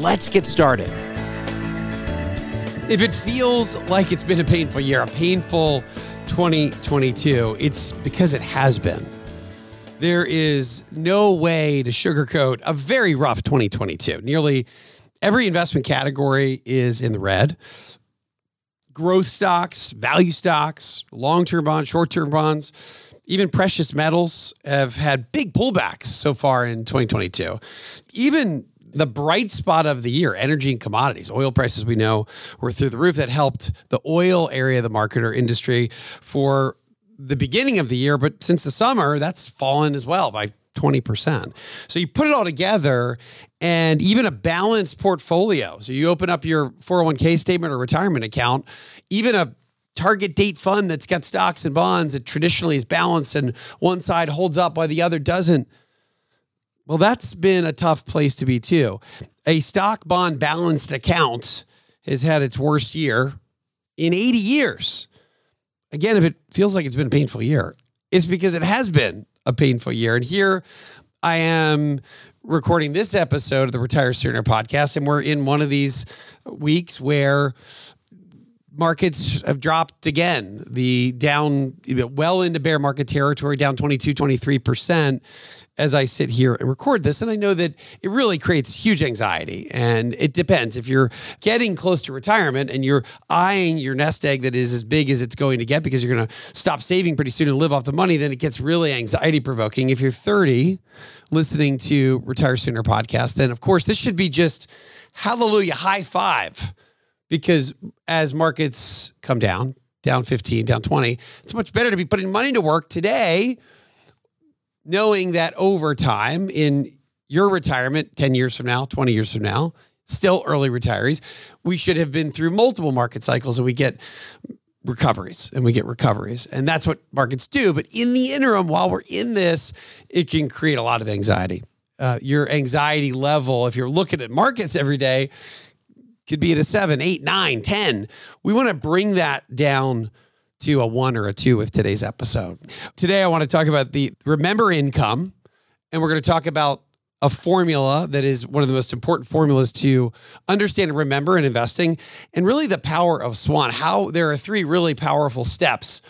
Let's get started. If it feels like it's been a painful year, a painful 2022, it's because it has been. There is no way to sugarcoat a very rough 2022. Nearly every investment category is in the red. Growth stocks, value stocks, long term bonds, short term bonds, even precious metals have had big pullbacks so far in 2022. Even the bright spot of the year, energy and commodities. Oil prices we know were through the roof. That helped the oil area of the market or industry for the beginning of the year, but since the summer, that's fallen as well by 20%. So you put it all together and even a balanced portfolio. So you open up your 401k statement or retirement account, even a target date fund that's got stocks and bonds that traditionally is balanced and one side holds up while the other doesn't well, that's been a tough place to be too. A stock bond balanced account has had its worst year in 80 years. Again, if it feels like it's been a painful year, it's because it has been a painful year. And here I am recording this episode of the Retire Sooner podcast, and we're in one of these weeks where markets have dropped again. The down well into bear market territory, down 22, 23% as I sit here and record this. And I know that it really creates huge anxiety. And it depends. If you're getting close to retirement and you're eyeing your nest egg that is as big as it's going to get because you're going to stop saving pretty soon and live off the money, then it gets really anxiety provoking. If you're 30 listening to Retire Sooner podcast, then of course this should be just hallelujah, high five. Because as markets come down, down 15, down 20, it's much better to be putting money to work today knowing that over time in your retirement 10 years from now, 20 years from now, still early retirees, we should have been through multiple market cycles and we get recoveries and we get recoveries. And that's what markets do. But in the interim, while we're in this, it can create a lot of anxiety. Uh, your anxiety level, if you're looking at markets every day, could be at a seven, eight, nine, 10. We want to bring that down to a one or a two with today's episode. Today, I want to talk about the remember income, and we're going to talk about a formula that is one of the most important formulas to understand and remember in investing, and really the power of SWAN. How there are three really powerful steps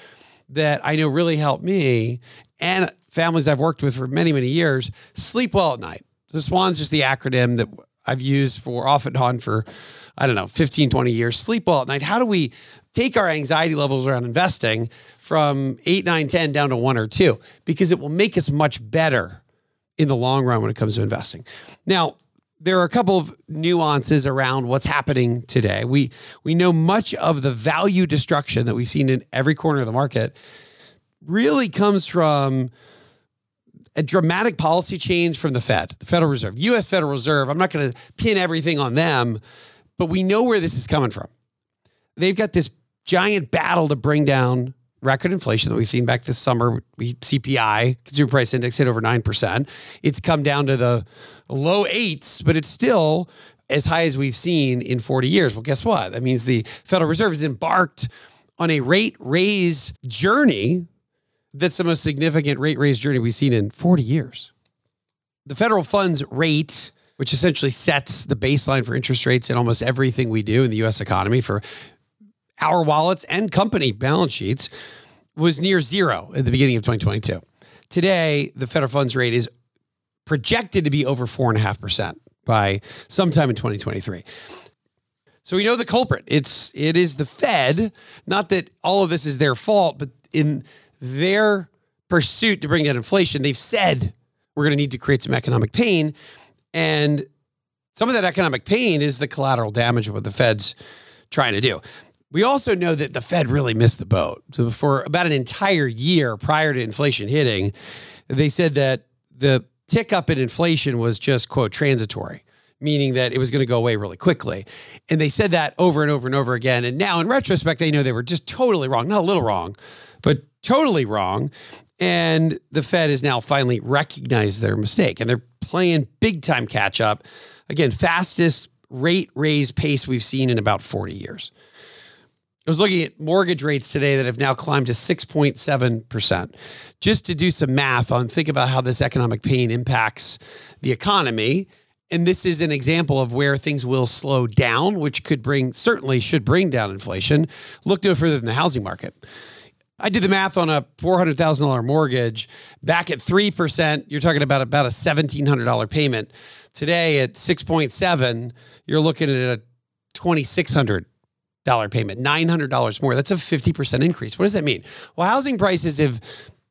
that I know really help me and families I've worked with for many, many years sleep well at night. So SWAN's just the acronym that I've used for off and on for I don't know, 15, 20 years, sleep well at night. How do we take our anxiety levels around investing from eight, nine, 10 down to one or two? Because it will make us much better in the long run when it comes to investing. Now, there are a couple of nuances around what's happening today. We we know much of the value destruction that we've seen in every corner of the market really comes from a dramatic policy change from the Fed, the Federal Reserve, US Federal Reserve. I'm not going to pin everything on them, but we know where this is coming from. They've got this giant battle to bring down record inflation that we've seen back this summer. We CPI, consumer price index hit over 9%. It's come down to the low eights, but it's still as high as we've seen in 40 years. Well, guess what? That means the Federal Reserve has embarked on a rate raise journey that's the most significant rate raise journey we've seen in 40 years. The federal funds rate which essentially sets the baseline for interest rates in almost everything we do in the US economy for our wallets and company balance sheets, was near zero at the beginning of 2022. Today, the federal funds rate is projected to be over 4.5% by sometime in 2023. So we know the culprit. It's it is the Fed. Not that all of this is their fault, but in their pursuit to bring down inflation, they've said we're going to need to create some economic pain, and some of that economic pain is the collateral damage of what the Fed's trying to do. We also know that the Fed really missed the boat. So for about an entire year prior to inflation hitting, they said that the tick up in inflation was just quote transitory meaning that it was going to go away really quickly. And they said that over and over and over again. And now, in retrospect, they know they were just totally wrong, not a little wrong, but totally wrong. And the Fed has now finally recognized their mistake and they're playing big time catch up. Again, fastest rate raise pace we've seen in about 40 years. I was looking at mortgage rates today that have now climbed to 6.7%. Just to do some math on think about how this economic pain impacts the economy and this is an example of where things will slow down, which could bring, certainly should bring down inflation. Look no further than the housing market. I did the math on a $400,000 mortgage back at 3%. You're talking about about a $1,700 payment. Today at 6.7, you're looking at a $2,600 payment, $900 more. That's a 50% increase. What does that mean? Well, housing prices have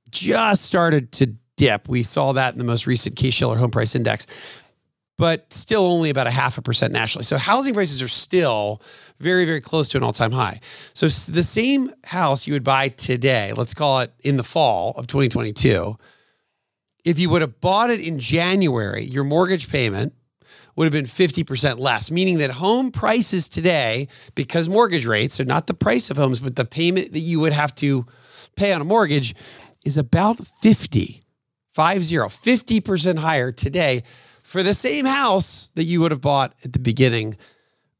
just started to dip. We saw that in the most recent Case-Shiller Home Price Index but still only about a half a percent nationally. So housing prices are still very, very close to an all time high. So the same house you would buy today, let's call it in the fall of 2022, if you would have bought it in January, your mortgage payment would have been 50% less, meaning that home prices today, because mortgage rates are not the price of homes, but the payment that you would have to pay on a mortgage is about 50, 50, 50% higher today for the same house that you would have bought at the beginning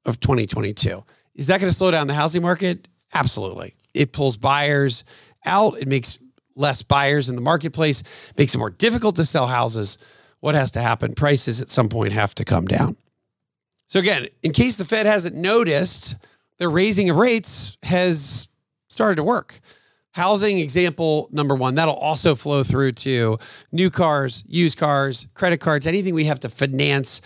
of 2022. Is that going to slow down the housing market? Absolutely. It pulls buyers out, it makes less buyers in the marketplace, makes it more difficult to sell houses. What has to happen? Prices at some point have to come down. So, again, in case the Fed hasn't noticed, the raising of rates has started to work. Housing example number one, that'll also flow through to new cars, used cars, credit cards, anything we have to finance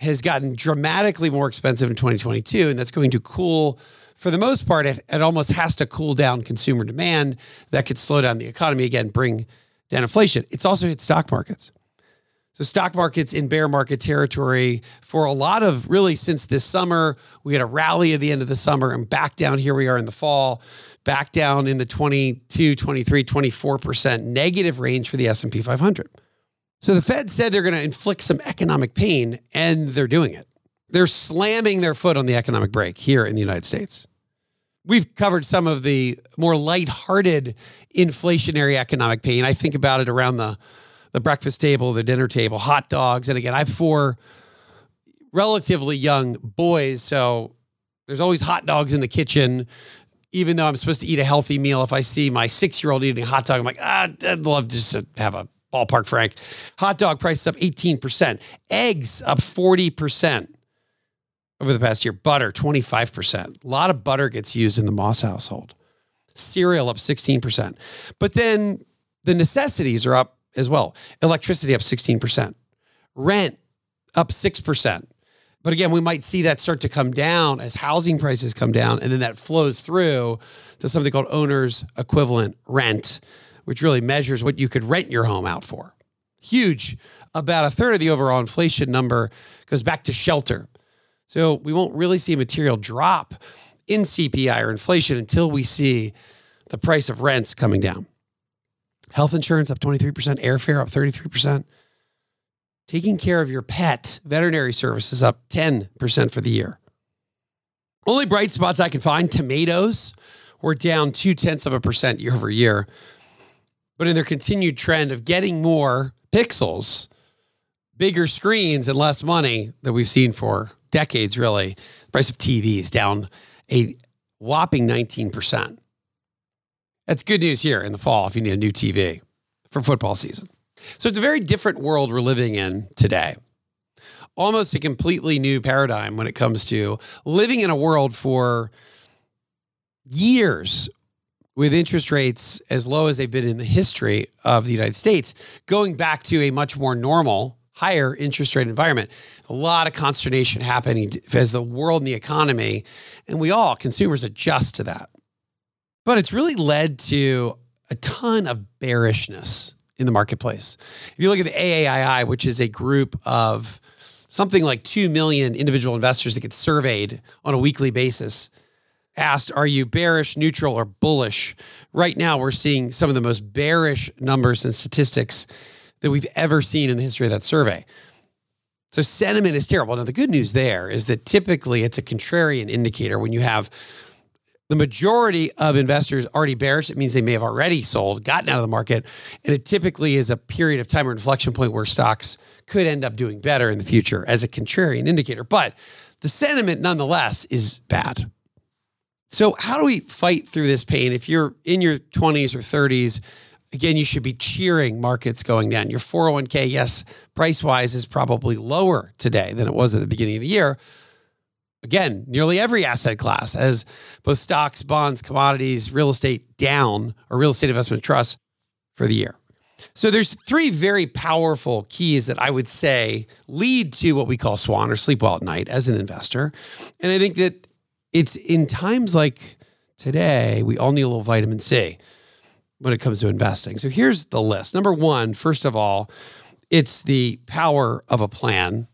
has gotten dramatically more expensive in 2022. And that's going to cool, for the most part, it, it almost has to cool down consumer demand. That could slow down the economy again, bring down inflation. It's also hit stock markets. So, stock markets in bear market territory for a lot of really since this summer. We had a rally at the end of the summer and back down here we are in the fall back down in the 22, 23, 24% negative range for the S&P 500. So the Fed said they're going to inflict some economic pain and they're doing it. They're slamming their foot on the economic brake here in the United States. We've covered some of the more lighthearted inflationary economic pain. I think about it around the the breakfast table, the dinner table, hot dogs. And again, I have four relatively young boys, so there's always hot dogs in the kitchen even though I'm supposed to eat a healthy meal, if I see my six year old eating a hot dog, I'm like, ah, I'd love just to have a ballpark Frank. Hot dog prices up 18%, eggs up 40% over the past year, butter 25%. A lot of butter gets used in the Moss household, cereal up 16%. But then the necessities are up as well. Electricity up 16%, rent up 6%. But again, we might see that start to come down as housing prices come down, and then that flows through to something called owner's equivalent rent, which really measures what you could rent your home out for. Huge. About a third of the overall inflation number goes back to shelter. So we won't really see a material drop in CPI or inflation until we see the price of rents coming down. Health insurance up 23%, airfare up 33%. Taking care of your pet, veterinary services up 10% for the year. Only bright spots I can find tomatoes were down two tenths of a percent year over year. But in their continued trend of getting more pixels, bigger screens, and less money that we've seen for decades, really, the price of TVs down a whopping 19%. That's good news here in the fall if you need a new TV for football season. So it's a very different world we're living in today. Almost a completely new paradigm when it comes to living in a world for years with interest rates as low as they've been in the history of the United States, going back to a much more normal higher interest rate environment. A lot of consternation happening as the world and the economy, and we all, consumers, adjust to that. But it's really led to a ton of bearishness in the marketplace. If you look at the AAII, which is a group of something like 2 million individual investors that get surveyed on a weekly basis, asked, Are you bearish, neutral, or bullish? Right now, we're seeing some of the most bearish numbers and statistics that we've ever seen in the history of that survey. So sentiment is terrible. Now, the good news there is that typically it's a contrarian indicator when you have the majority of investors already bearish. It means they may have already sold, gotten out of the market. And it typically is a period of time or inflection point where stocks could end up doing better in the future as a contrarian indicator. But the sentiment, nonetheless, is bad. So, how do we fight through this pain? If you're in your 20s or 30s, again, you should be cheering markets going down. Your 401k, yes, price wise is probably lower today than it was at the beginning of the year. Again, nearly every asset class, as both stocks, bonds, commodities, real estate down, or real estate investment trusts for the year. So there's three very powerful keys that I would say lead to what we call swan or sleep well at night as an investor. And I think that it's in times like today, we all need a little vitamin C when it comes to investing. So here's the list. Number one, first of all, it's the power of a plan.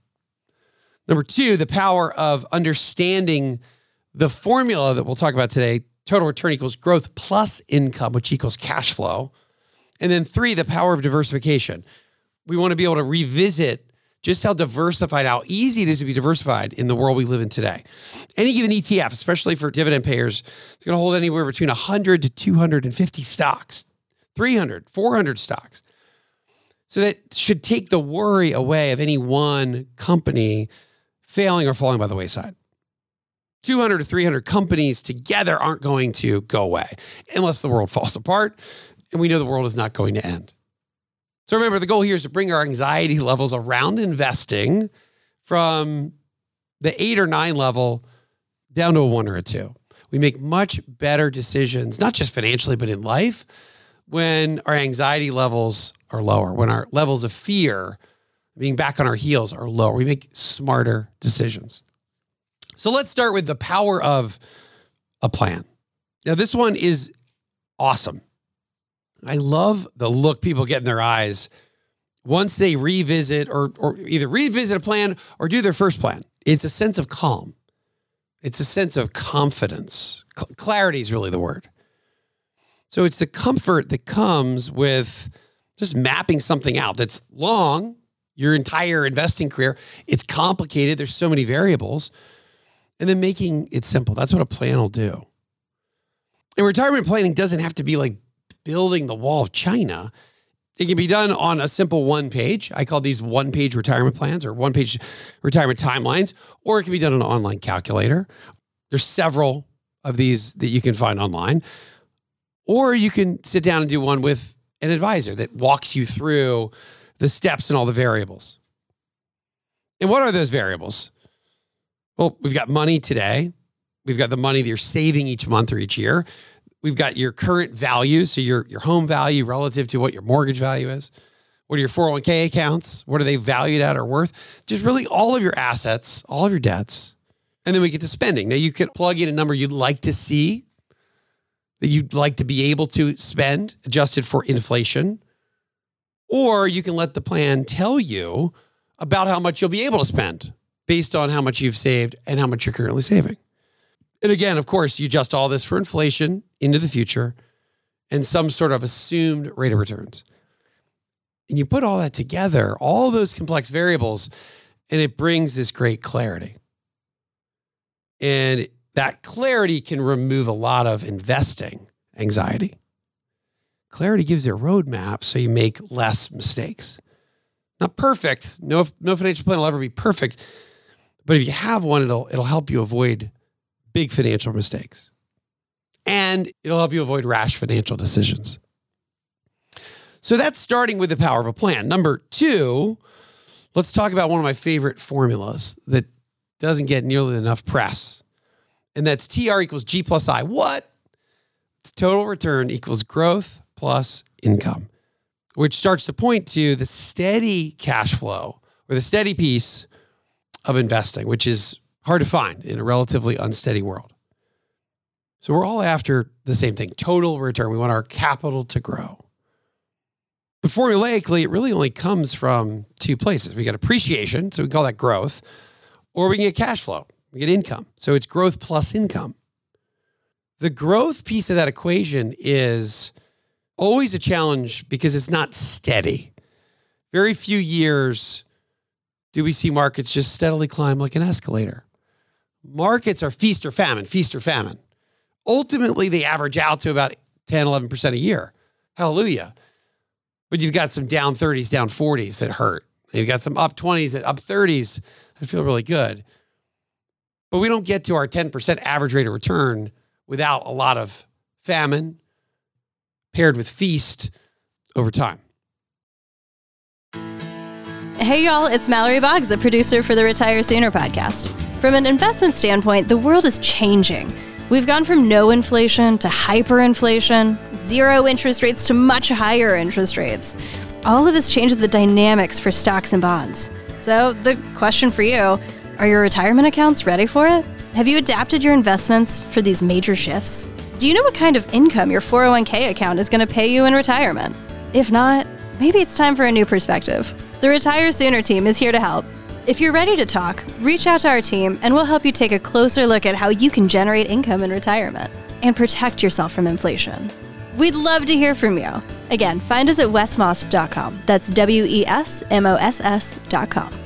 Number two, the power of understanding the formula that we'll talk about today total return equals growth plus income, which equals cash flow. And then three, the power of diversification. We want to be able to revisit just how diversified, how easy it is to be diversified in the world we live in today. Any given ETF, especially for dividend payers, is going to hold anywhere between 100 to 250 stocks, 300, 400 stocks. So that should take the worry away of any one company failing or falling by the wayside. 200 to 300 companies together aren't going to go away unless the world falls apart. And we know the world is not going to end. So remember, the goal here is to bring our anxiety levels around investing from the eight or nine level down to a one or a two. We make much better decisions, not just financially, but in life, when our anxiety levels are lower, when our levels of fear, being back on our heels, are lower. We make smarter decisions. So let's start with the power of a plan. Now, this one is awesome. I love the look people get in their eyes once they revisit or, or either revisit a plan or do their first plan. It's a sense of calm. It's a sense of confidence. C- clarity is really the word. So it's the comfort that comes with just mapping something out that's long, your entire investing career. It's complicated. There's so many variables. And then making it simple. That's what a plan will do. And retirement planning doesn't have to be like building the wall of China. It can be done on a simple one page. I call these one page retirement plans or one page retirement timelines, or it can be done on an online calculator. There's several of these that you can find online. Or you can sit down and do one with an advisor that walks you through the steps and all the variables. And what are those variables? Well, we've got money today. We've got the money that you're saving each month or each year. We've got your current value, so your your home value relative to what your mortgage value is. What are your 401k accounts? What are they valued at or worth? Just really all of your assets, all of your debts. And then we get to spending. Now you could plug in a number you'd like to see that you'd like to be able to spend adjusted for inflation. Or you can let the plan tell you about how much you'll be able to spend based on how much you've saved and how much you're currently saving. And again, of course, you adjust all this for inflation into the future and some sort of assumed rate of returns. And you put all that together, all those complex variables, and it brings this great clarity. And that clarity can remove a lot of investing anxiety. Clarity gives you a roadmap so you make less mistakes. Not perfect. No, no financial plan will ever be perfect. But if you have one, it'll it'll help you avoid big financial mistakes. And it'll help you avoid rash financial decisions. So that's starting with the power of a plan. Number two, let's talk about one of my favorite formulas that doesn't get nearly enough press. And that's TR equals G plus I. What? It's total return equals growth plus income, which starts to point to the steady cash flow or the steady piece of investing, which is hard to find in a relatively unsteady world. So we're all after the same thing total return. We want our capital to grow. But formulaically, it really only comes from two places. We get appreciation, so we call that growth, or we can get cash flow, we get income. So it's growth plus income. The growth piece of that equation is always a challenge because it's not steady. Very few years do we see markets just steadily climb like an escalator. Markets are feast or famine, feast or famine. Ultimately, they average out to about 10, 11% a year. Hallelujah. But you've got some down 30s, down 40s that hurt. You've got some up 20s, up 30s that feel really good. But we don't get to our 10% average rate of return without a lot of famine paired with feast over time. Hey, y'all, it's Mallory Boggs, the producer for the Retire Sooner podcast. From an investment standpoint, the world is changing. We've gone from no inflation to hyperinflation, zero interest rates to much higher interest rates. All of this changes the dynamics for stocks and bonds. So, the question for you are your retirement accounts ready for it? Have you adapted your investments for these major shifts? Do you know what kind of income your 401k account is going to pay you in retirement? If not, maybe it's time for a new perspective. The Retire Sooner team is here to help. If you're ready to talk, reach out to our team and we'll help you take a closer look at how you can generate income in retirement and protect yourself from inflation. We'd love to hear from you. Again, find us at wesmoss.com. That's W E S M O S S.com.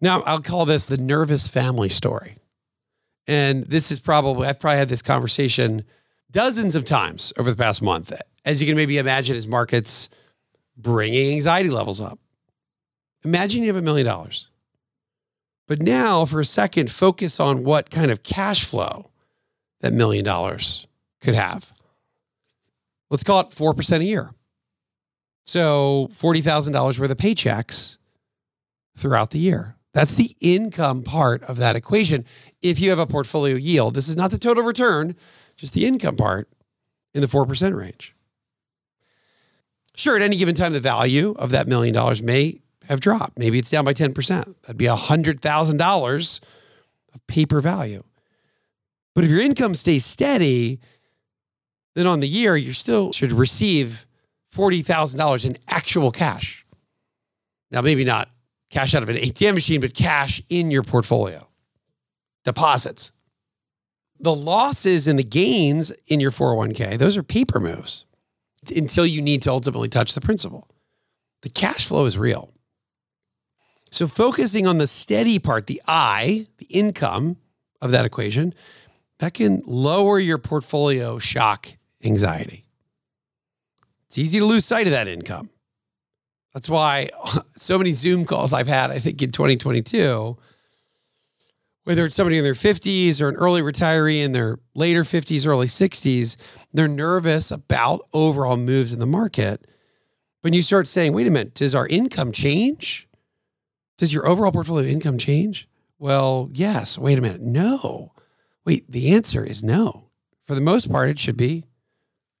Now, I'll call this the nervous family story. And this is probably, I've probably had this conversation dozens of times over the past month. As you can maybe imagine, as markets bringing anxiety levels up. Imagine you have a million dollars. But now, for a second, focus on what kind of cash flow that million dollars could have. Let's call it 4% a year. So $40,000 worth of paychecks throughout the year. That's the income part of that equation. If you have a portfolio yield, this is not the total return, just the income part in the 4% range. Sure, at any given time, the value of that million dollars may have dropped. Maybe it's down by 10%. That'd be $100,000 of paper value. But if your income stays steady, then on the year, you still should receive $40,000 in actual cash. Now, maybe not cash out of an ATM machine, but cash in your portfolio, deposits. The losses and the gains in your 401k, those are paper moves until you need to ultimately touch the principal. The cash flow is real. So, focusing on the steady part, the I, the income of that equation, that can lower your portfolio shock anxiety. It's easy to lose sight of that income. That's why so many Zoom calls I've had, I think in 2022, whether it's somebody in their 50s or an early retiree in their later 50s, early 60s, they're nervous about overall moves in the market. When you start saying, wait a minute, does our income change? Does your overall portfolio income change? Well, yes. Wait a minute. No. Wait, the answer is no. For the most part, it should be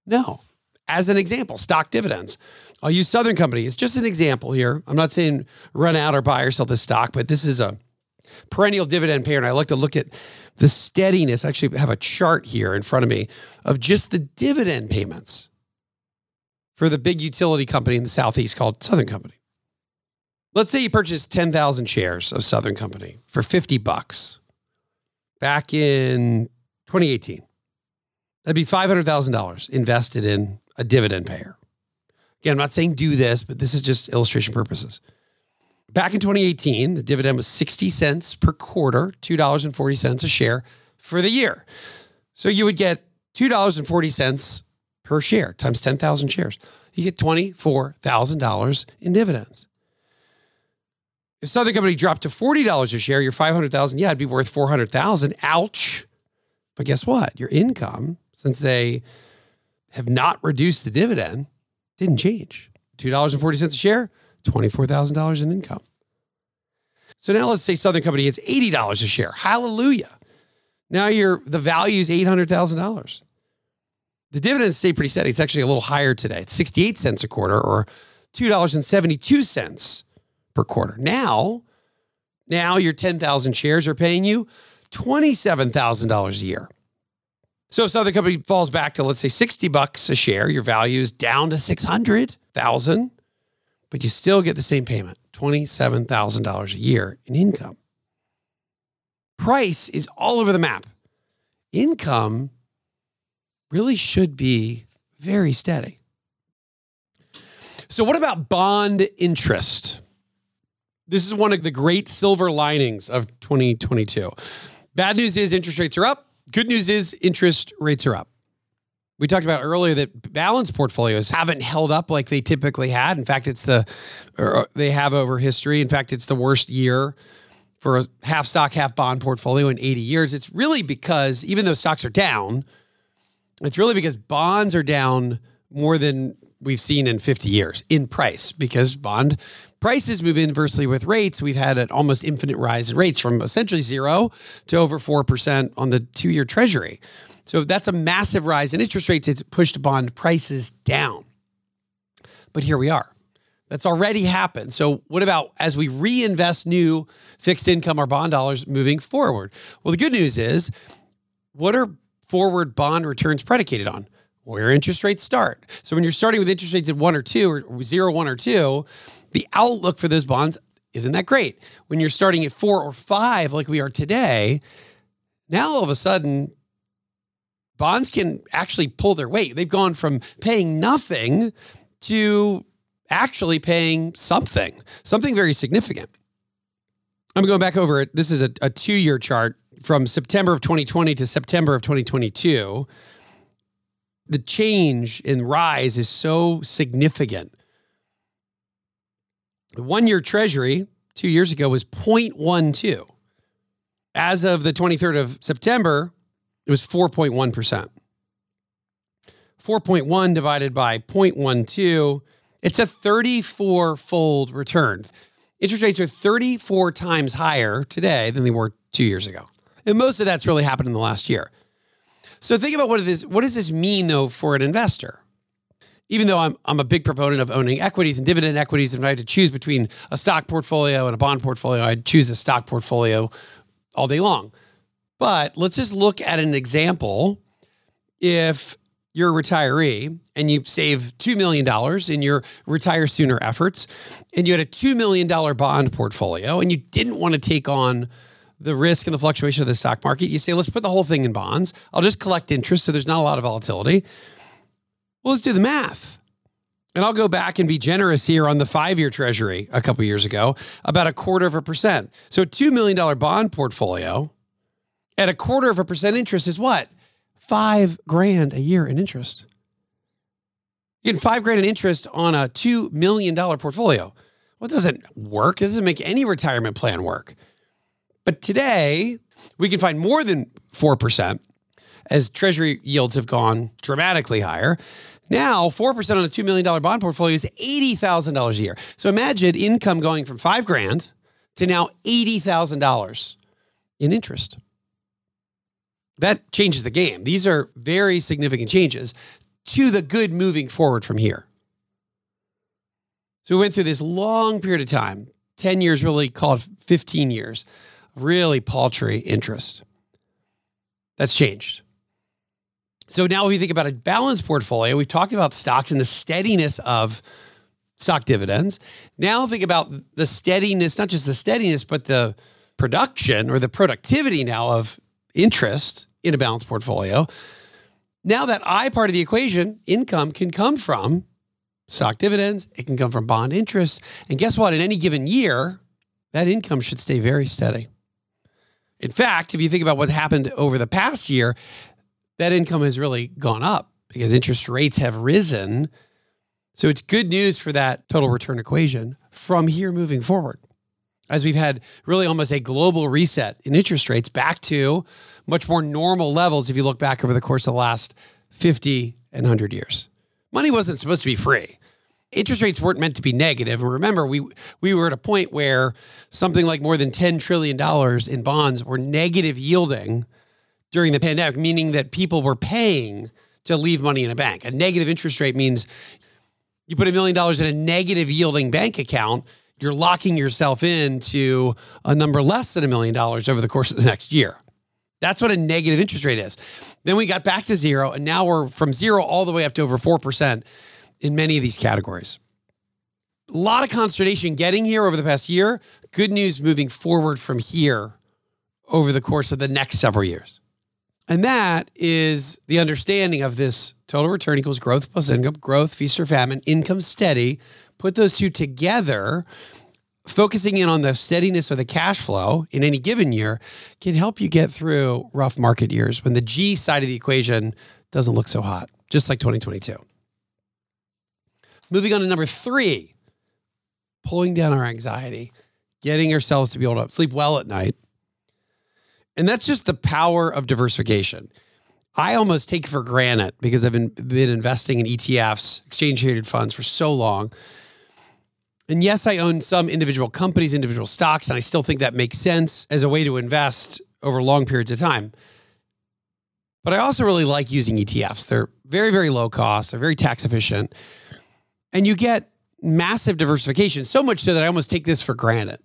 no. As an example, stock dividends. I'll use Southern Company. It's just an example here. I'm not saying run out or buy or sell this stock, but this is a perennial dividend payer. And I like to look at the steadiness. I actually have a chart here in front of me of just the dividend payments for the big utility company in the Southeast called Southern Company. Let's say you purchased 10,000 shares of Southern Company for 50 bucks back in 2018. That'd be $500,000 invested in a dividend payer. Again, I'm not saying do this, but this is just illustration purposes. Back in 2018, the dividend was 60 cents per quarter, $2.40 a share for the year. So you would get $2.40 per share times 10,000 shares. You get $24,000 in dividends. If Southern Company dropped to $40 a share, your 500,000, yeah, it'd be worth 400,000. Ouch. But guess what? Your income, since they have not reduced the dividend, didn't change. $2.40 a share, $24,000 in income. So now let's say Southern Company gets $80 a share. Hallelujah. Now your the value is $800,000. The dividends stay pretty steady. It's actually a little higher today. It's 68 cents a quarter or $2.72 per quarter. Now, now your 10,000 shares are paying you $27,000 a year. So if Southern Company falls back to let's say 60 bucks a share, your value is down to 600,000, but you still get the same payment, $27,000 a year in income. Price is all over the map. Income really should be very steady. So what about bond interest? This is one of the great silver linings of 2022. Bad news is interest rates are up Good news is interest rates are up. We talked about earlier that balanced portfolios haven't held up like they typically had. In fact, it's the or uh, they have over history. In fact, it's the worst year for a half stock, half bond portfolio in 80 years. It's really because even though stocks are down, it's really because bonds are down more than we've seen in 50 years in price because bond prices move inversely with rates. We've had an almost infinite rise in rates from essentially zero to over 4% on the two year treasury. So that's a massive rise in interest rates. It's pushed bond prices down. But here we are. That's already happened. So, what about as we reinvest new fixed income or bond dollars moving forward? Well, the good news is what are forward bond returns predicated on? Where interest rates start. So, when you're starting with interest rates at one or two, or zero, one or two, the outlook for those bonds isn't that great. When you're starting at four or five, like we are today, now all of a sudden, bonds can actually pull their weight. They've gone from paying nothing to actually paying something, something very significant. I'm going back over it. This is a, a two year chart from September of 2020 to September of 2022. The change in rise is so significant the one year treasury two years ago was 0.12. As of the 23rd of September, it was 4.1%. 4.1 divided by 0.12, it's a 34 fold return. Interest rates are 34 times higher today than they were two years ago. And most of that's really happened in the last year. So think about what it is. What does this mean though for an investor? Even though I'm, I'm a big proponent of owning equities and dividend equities, if I had to choose between a stock portfolio and a bond portfolio, I'd choose a stock portfolio all day long. But let's just look at an example. If you're a retiree and you save $2 million in your retire sooner efforts, and you had a $2 million bond portfolio, and you didn't want to take on the risk and the fluctuation of the stock market, you say, let's put the whole thing in bonds. I'll just collect interest so there's not a lot of volatility. Well, let's do the math. And I'll go back and be generous here on the five year treasury a couple years ago, about a quarter of a percent. So, a $2 million bond portfolio at a quarter of a percent interest is what? Five grand a year in interest. You get five grand in interest on a $2 million portfolio. Well, it doesn't work. It doesn't make any retirement plan work. But today, we can find more than 4% as treasury yields have gone dramatically higher. Now, 4% on a $2 million bond portfolio is $80,000 a year. So imagine income going from five grand to now $80,000 in interest. That changes the game. These are very significant changes to the good moving forward from here. So we went through this long period of time 10 years, really called 15 years, really paltry interest. That's changed. So now if you think about a balanced portfolio, we've talked about stocks and the steadiness of stock dividends. Now think about the steadiness, not just the steadiness, but the production or the productivity now of interest in a balanced portfolio. Now that I part of the equation, income can come from stock dividends, it can come from bond interest. And guess what? In any given year, that income should stay very steady. In fact, if you think about what happened over the past year, that income has really gone up because interest rates have risen. So it's good news for that total return equation from here moving forward. As we've had really almost a global reset in interest rates back to much more normal levels if you look back over the course of the last 50 and 100 years. Money wasn't supposed to be free. Interest rates weren't meant to be negative. And remember, we we were at a point where something like more than $10 trillion in bonds were negative yielding during the pandemic, meaning that people were paying to leave money in a bank. A negative interest rate means you put a million dollars in a negative yielding bank account, you're locking yourself into a number less than a million dollars over the course of the next year. That's what a negative interest rate is. Then we got back to zero, and now we're from zero all the way up to over 4% in many of these categories. A lot of consternation getting here over the past year. Good news moving forward from here over the course of the next several years. And that is the understanding of this total return equals growth plus income, growth, feast or famine, income steady. Put those two together focusing in on the steadiness of the cash flow in any given year can help you get through rough market years when the G side of the equation doesn't look so hot, just like 2022. Moving on to number three, pulling down our anxiety, getting ourselves to be able to sleep well at night. And that's just the power of diversification. I almost take for granted because I've been, been investing in ETFs, exchange traded funds for so long and yes, I own some individual companies, individual stocks, and I still think that makes sense as a way to invest over long periods of time. But I also really like using ETFs. They're very, very low cost, they're very tax efficient, and you get massive diversification, so much so that I almost take this for granted.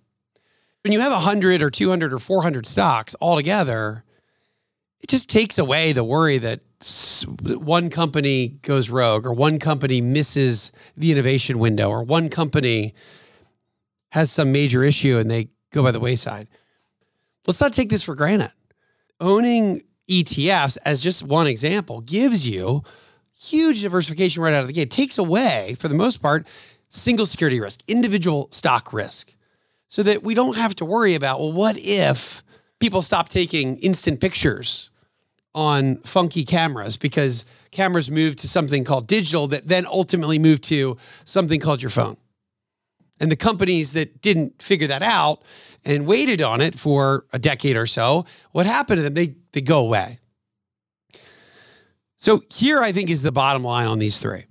When you have 100 or 200 or 400 stocks all together, it just takes away the worry that one company goes rogue or one company misses the innovation window or one company has some major issue and they go by the wayside. Let's not take this for granted. Owning ETFs, as just one example, gives you huge diversification right out of the gate. It takes away, for the most part, single security risk, individual stock risk, so that we don't have to worry about, well, what if people stop taking instant pictures on funky cameras because cameras moved to something called digital that then ultimately moved to something called your phone. And the companies that didn't figure that out and waited on it for a decade or so, what happened to them? They, they go away. So here I think is the bottom line on these three.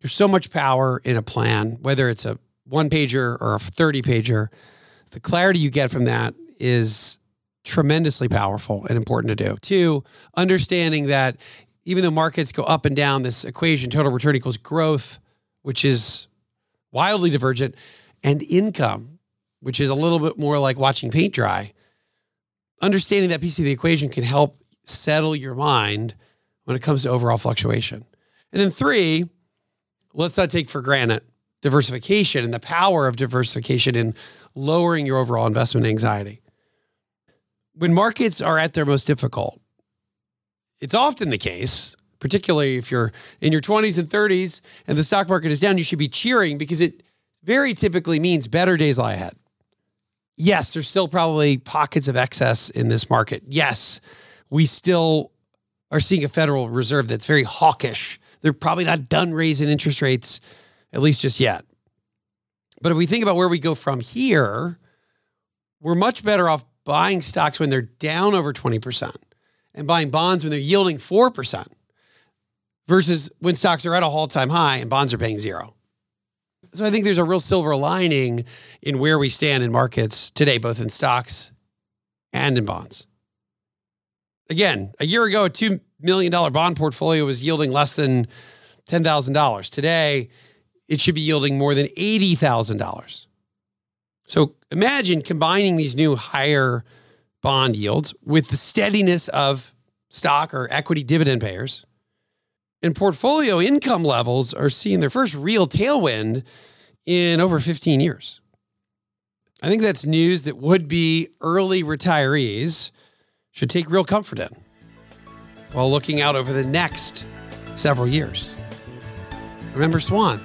There's so much power in a plan, whether it's a one pager or a 30 pager. The clarity you get from that is tremendously powerful and important to do. Two, understanding that even though markets go up and down, this equation, total return equals growth, which is wildly divergent, and income, which is a little bit more like watching paint dry. Understanding that piece of the equation can help settle your mind when it comes to overall fluctuation. And then three, let's not take for granted diversification and the power of diversification in lowering your overall investment anxiety when markets are at their most difficult, it's often the case, particularly if you're in your 20s and 30s and the stock market is down, you should be cheering because it very typically means better days lie ahead. Yes, there's still probably pockets of excess in this market. Yes, we still are seeing a Federal Reserve that's very hawkish. They're probably not done raising interest rates, at least just yet. But if we think about where we go from here, we're much better off buying stocks when they're down over 20% and buying bonds when they're yielding 4% versus when stocks are at a all time high and bonds are paying zero. So I think there's a real silver lining in where we stand in markets today, both in stocks and in bonds. Again, a year ago, a $2 million bond portfolio was yielding less than $10,000. Today, it should be yielding more than $80,000. So imagine combining these new higher bond yields with the steadiness of stock or equity dividend payers. And portfolio income levels are seeing their first real tailwind in over 15 years. I think that's news that would be early retirees should take real comfort in while looking out over the next several years. Remember Swan,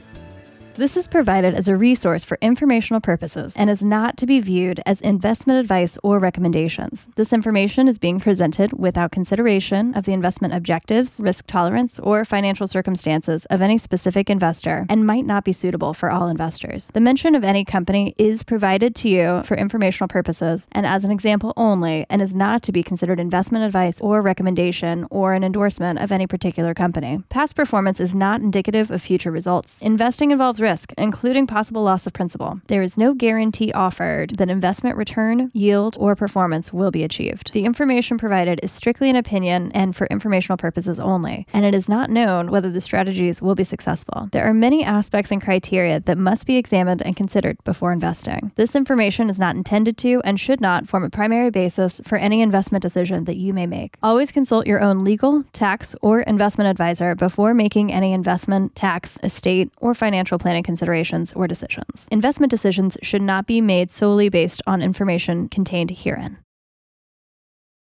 This is provided as a resource for informational purposes and is not to be viewed as investment advice or recommendations. This information is being presented without consideration of the investment objectives, risk tolerance, or financial circumstances of any specific investor and might not be suitable for all investors. The mention of any company is provided to you for informational purposes and as an example only and is not to be considered investment advice or recommendation or an endorsement of any particular company. Past performance is not indicative of future results. Investing involves risk, including possible loss of principal. There is no guarantee offered that investment return, yield, or performance will be achieved. The information provided is strictly an opinion and for informational purposes only, and it is not known whether the strategies will be successful. There are many aspects and criteria that must be examined and considered before investing. This information is not intended to and should not form a primary basis for any investment decision that you may make. Always consult your own legal, tax, or investment advisor before making any investment, tax, estate, or financial planning considerations or decisions. Investment decisions should not be made solely based on information contained herein.